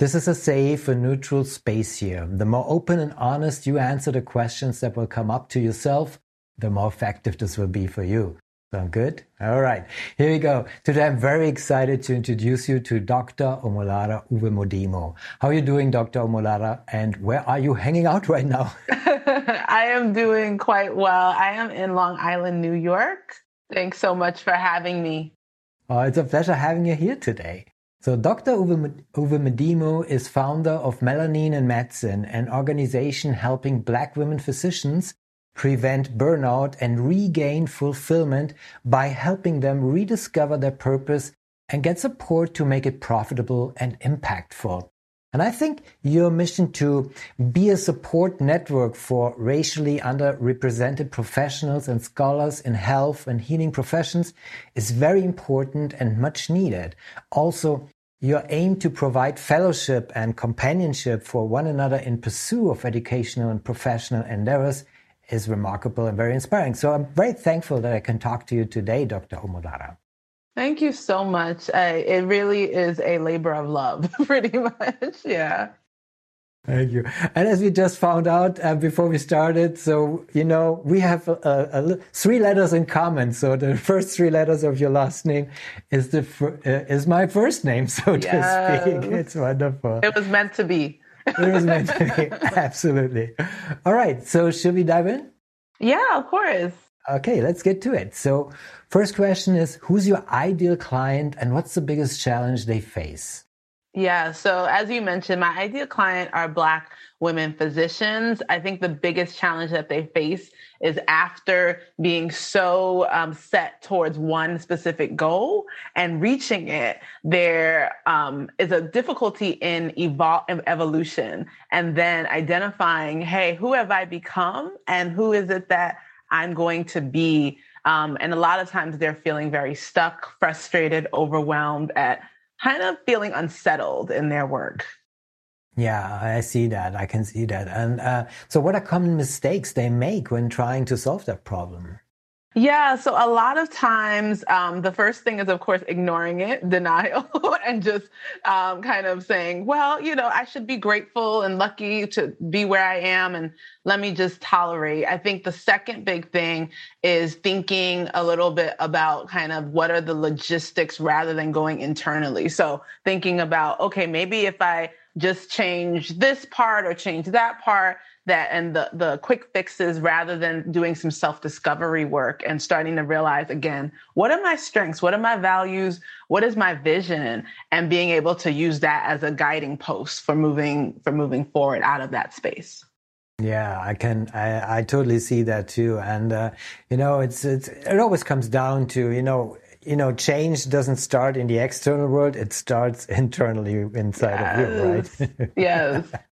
This is a safe and neutral space here. The more open and honest you answer the questions that will come up to yourself, the more effective this will be for you. Sound good? All right, here we go. Today I'm very excited to introduce you to Dr. Omolara Uwemedimo. How are you doing, Dr. Omolara? And where are you hanging out right now? I am doing quite well. I am in Long Island, New York. Thanks so much for having me. Oh, it's a pleasure having you here today. So Dr. Uwe, Modimo is founder of Melanin and Medicine, an organization helping black women physicians prevent burnout and regain fulfillment by helping them rediscover their purpose and get support to make it profitable and impactful. And I think your mission to be a support network for racially underrepresented professionals and scholars in health and healing professions is very important and much needed. Also, your aim to provide fellowship and companionship for one another in pursuit of educational and professional endeavors is remarkable and very inspiring. So I'm very thankful that I can talk to you today, Dr. Omolara. Thank you so much. It really is a labor of love, pretty much. Yeah. Thank you. And as we just found out uh, before we started, so you know we have three letters in common. So the first three letters of your last name is the uh, is my first name, so yes. to speak. It's wonderful. It was meant to be. it was meant to be. Absolutely. All right. So should we dive in? Yeah, of course. Okay, let's get to it. So, first question is Who's your ideal client and what's the biggest challenge they face? Yeah, so as you mentioned, my ideal client are Black women physicians. I think the biggest challenge that they face is after being so um, set towards one specific goal and reaching it, there um, is a difficulty in evol- evolution and then identifying, hey, who have I become and who is it that I'm going to be. Um, and a lot of times they're feeling very stuck, frustrated, overwhelmed at kind of feeling unsettled in their work. Yeah, I see that. I can see that. And uh, so, what are common mistakes they make when trying to solve that problem? Yeah, so a lot of times, um, the first thing is, of course, ignoring it, denial, and just um, kind of saying, well, you know, I should be grateful and lucky to be where I am, and let me just tolerate. I think the second big thing is thinking a little bit about kind of what are the logistics rather than going internally. So, thinking about, okay, maybe if I just change this part or change that part, that and the the quick fixes rather than doing some self-discovery work and starting to realize again what are my strengths what are my values what is my vision and being able to use that as a guiding post for moving for moving forward out of that space yeah, I can. I, I totally see that too, and uh, you know, it's it's it always comes down to you know you know, change doesn't start in the external world; it starts internally inside yes. of you, right? yes.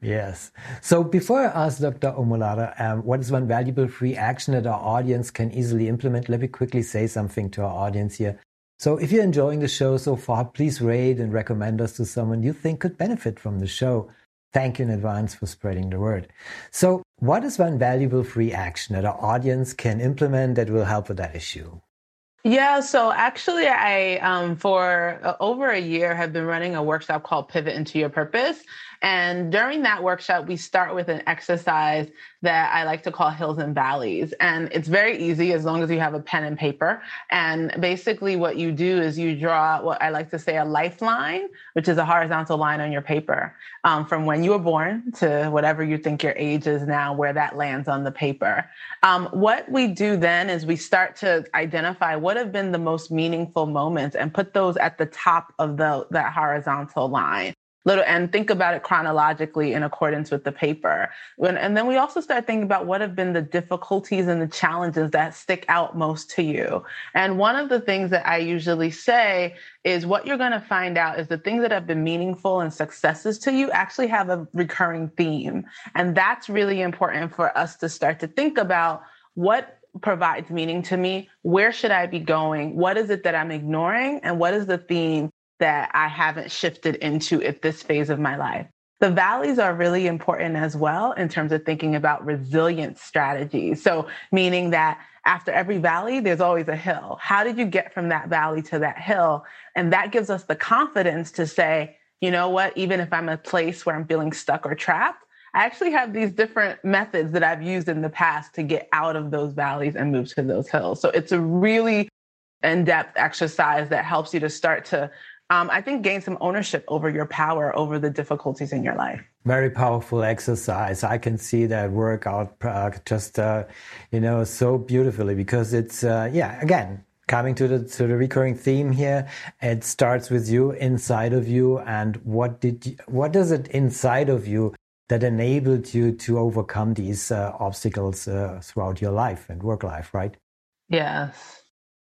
Yes. So before I ask Dr. Omolara, um, what is one valuable free action that our audience can easily implement? Let me quickly say something to our audience here. So if you're enjoying the show so far, please rate and recommend us to someone you think could benefit from the show. Thank you in advance for spreading the word. So what is one valuable free action that our audience can implement that will help with that issue? Yeah, so actually, I um, for uh, over a year have been running a workshop called Pivot into Your Purpose. And during that workshop, we start with an exercise that I like to call hills and valleys. And it's very easy as long as you have a pen and paper. And basically, what you do is you draw what I like to say a lifeline, which is a horizontal line on your paper um, from when you were born to whatever you think your age is now, where that lands on the paper. Um, what we do then is we start to identify what have been the most meaningful moments and put those at the top of the that horizontal line. little and think about it chronologically in accordance with the paper. When, and then we also start thinking about what have been the difficulties and the challenges that stick out most to you. And one of the things that I usually say is what you're going to find out is the things that have been meaningful and successes to you actually have a recurring theme. And that's really important for us to start to think about what provides meaning to me? Where should I be going? What is it that I'm ignoring? And what is the theme that I haven't shifted into at this phase of my life? The valleys are really important as well in terms of thinking about resilience strategies. So, meaning that after every valley, there's always a hill. How did you get from that valley to that hill? And that gives us the confidence to say, you know what, even if I'm a place where I'm feeling stuck or trapped, I actually have these different methods that I've used in the past to get out of those valleys and move to those hills. So it's a really in depth exercise that helps you to start to, um, I think, gain some ownership over your power over the difficulties in your life. Very powerful exercise. I can see that workout uh, just, uh, you know, so beautifully because it's, uh, yeah, again, coming to the to the recurring theme here it starts with you inside of you and what did you, what does it inside of you that enabled you to overcome these uh, obstacles uh, throughout your life and work life, right? Yes.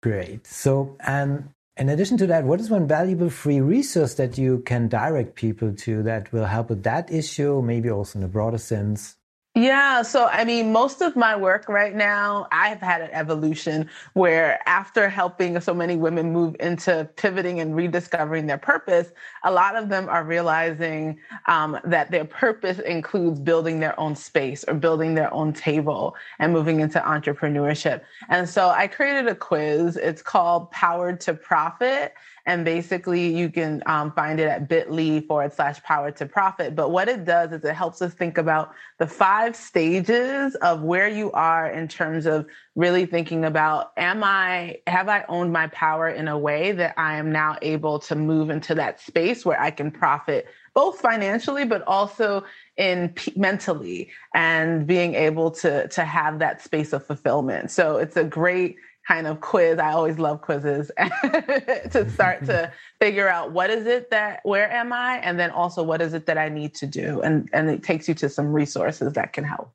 Great. So, and in addition to that, what is one valuable free resource that you can direct people to that will help with that issue, maybe also in a broader sense? Yeah. So, I mean, most of my work right now, I've had an evolution where after helping so many women move into pivoting and rediscovering their purpose, a lot of them are realizing um, that their purpose includes building their own space or building their own table and moving into entrepreneurship. And so I created a quiz. It's called Powered to Profit. And basically, you can um, find it at bit.ly forward slash power to profit. But what it does is it helps us think about the five stages of where you are in terms of really thinking about am I, have I owned my power in a way that I am now able to move into that space where I can profit both financially, but also in p- mentally and being able to, to have that space of fulfillment. So it's a great kind of quiz. I always love quizzes to start to figure out what is it that where am I and then also what is it that I need to do and and it takes you to some resources that can help.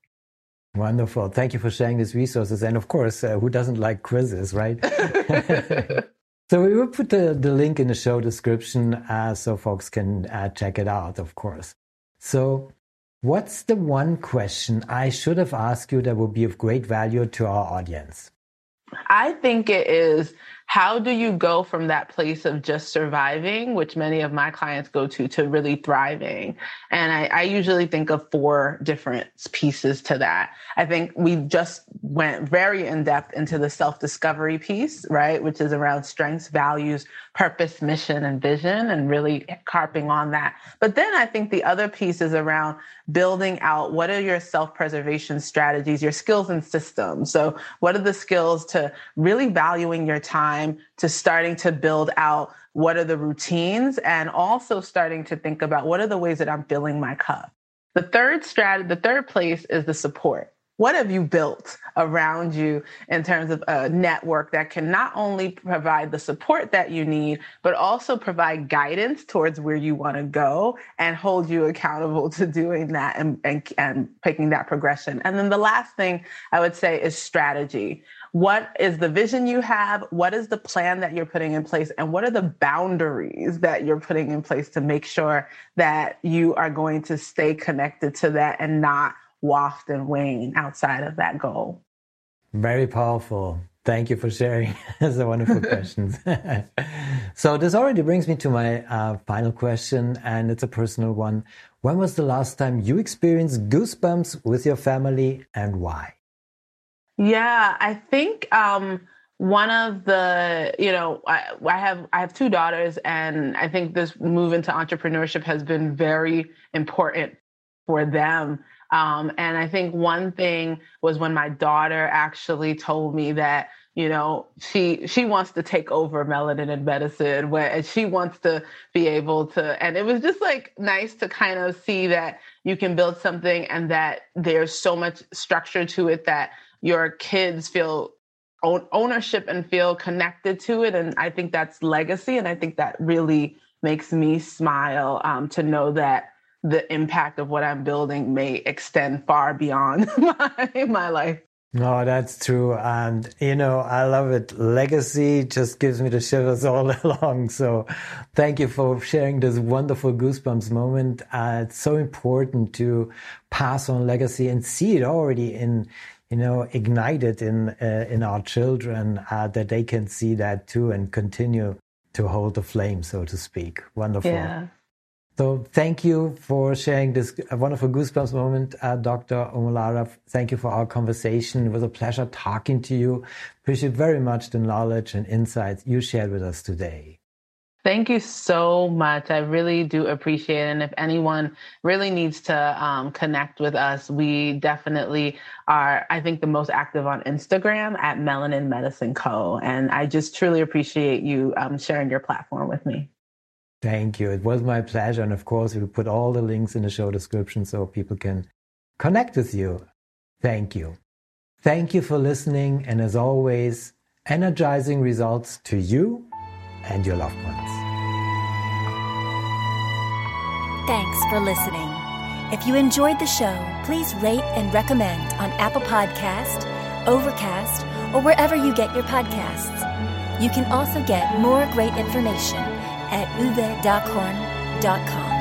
Wonderful. Thank you for sharing these resources and of course uh, who doesn't like quizzes, right? so we will put the, the link in the show description uh, so folks can uh, check it out, of course. So what's the one question I should have asked you that would be of great value to our audience? I think it is how do you go from that place of just surviving, which many of my clients go to, to really thriving? And I, I, usually think of four different pieces to that. I think we just went very in depth into the self discovery piece, right? Which is around strengths, values, purpose, mission, and vision, and really carping on that. But then I think the other piece is around building out what are your self preservation strategies, your skills and systems. So, what are the skills to really valuing your time? to starting to build out what are the routines and also starting to think about what are the ways that I'm filling my cup. The third strategy, the third place is the support. What have you built around you in terms of a network that can not only provide the support that you need, but also provide guidance towards where you want to go and hold you accountable to doing that and, and, and picking that progression? And then the last thing I would say is strategy what is the vision you have? What is the plan that you're putting in place? And what are the boundaries that you're putting in place to make sure that you are going to stay connected to that and not waft and wane outside of that goal? Very powerful. Thank you for sharing. Those are wonderful questions. so this already brings me to my uh, final question, and it's a personal one. When was the last time you experienced goosebumps with your family, and why? Yeah, I think um, one of the, you know, I, I have I have two daughters, and I think this move into entrepreneurship has been very important for them. Um, and I think one thing was when my daughter actually told me that you know she she wants to take over melanin and medicine where she wants to be able to and it was just like nice to kind of see that you can build something and that there's so much structure to it that your kids feel ownership and feel connected to it. And I think that's legacy. And I think that really makes me smile um, to know that the impact of what I'm building may extend far beyond my, my life. No, that's true. And, you know, I love it. Legacy just gives me the shivers all along. So thank you for sharing this wonderful goosebumps moment. Uh, it's so important to pass on legacy and see it already in, you know, ignited in, uh, in our children, uh, that they can see that too and continue to hold the flame, so to speak. Wonderful. Yeah. So thank you for sharing this wonderful goosebumps moment, uh, Dr. Omolara. Thank you for our conversation. It was a pleasure talking to you. Appreciate very much the knowledge and insights you shared with us today. Thank you so much. I really do appreciate it. And if anyone really needs to um, connect with us, we definitely are, I think, the most active on Instagram at Melanin Medicine Co. And I just truly appreciate you um, sharing your platform with me. Thank you. It was my pleasure. And of course, we'll put all the links in the show description so people can connect with you. Thank you. Thank you for listening. And as always, energizing results to you and your loved ones. Thanks for listening. If you enjoyed the show, please rate and recommend on Apple Podcast, Overcast, or wherever you get your podcasts. You can also get more great information at uwedockhorn.com.